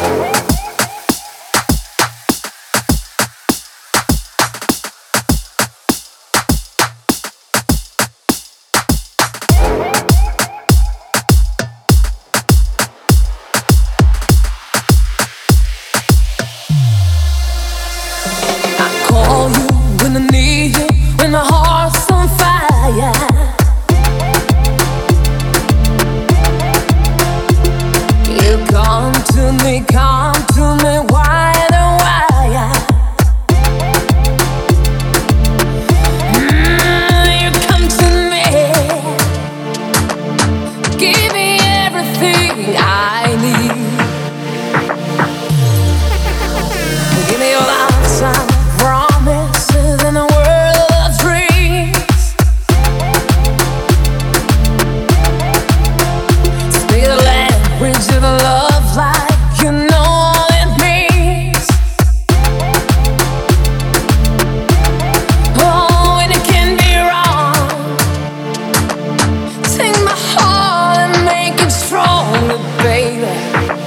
Bye. to me, come to me, why the why? Mm, you come to me, give me everything I need. away.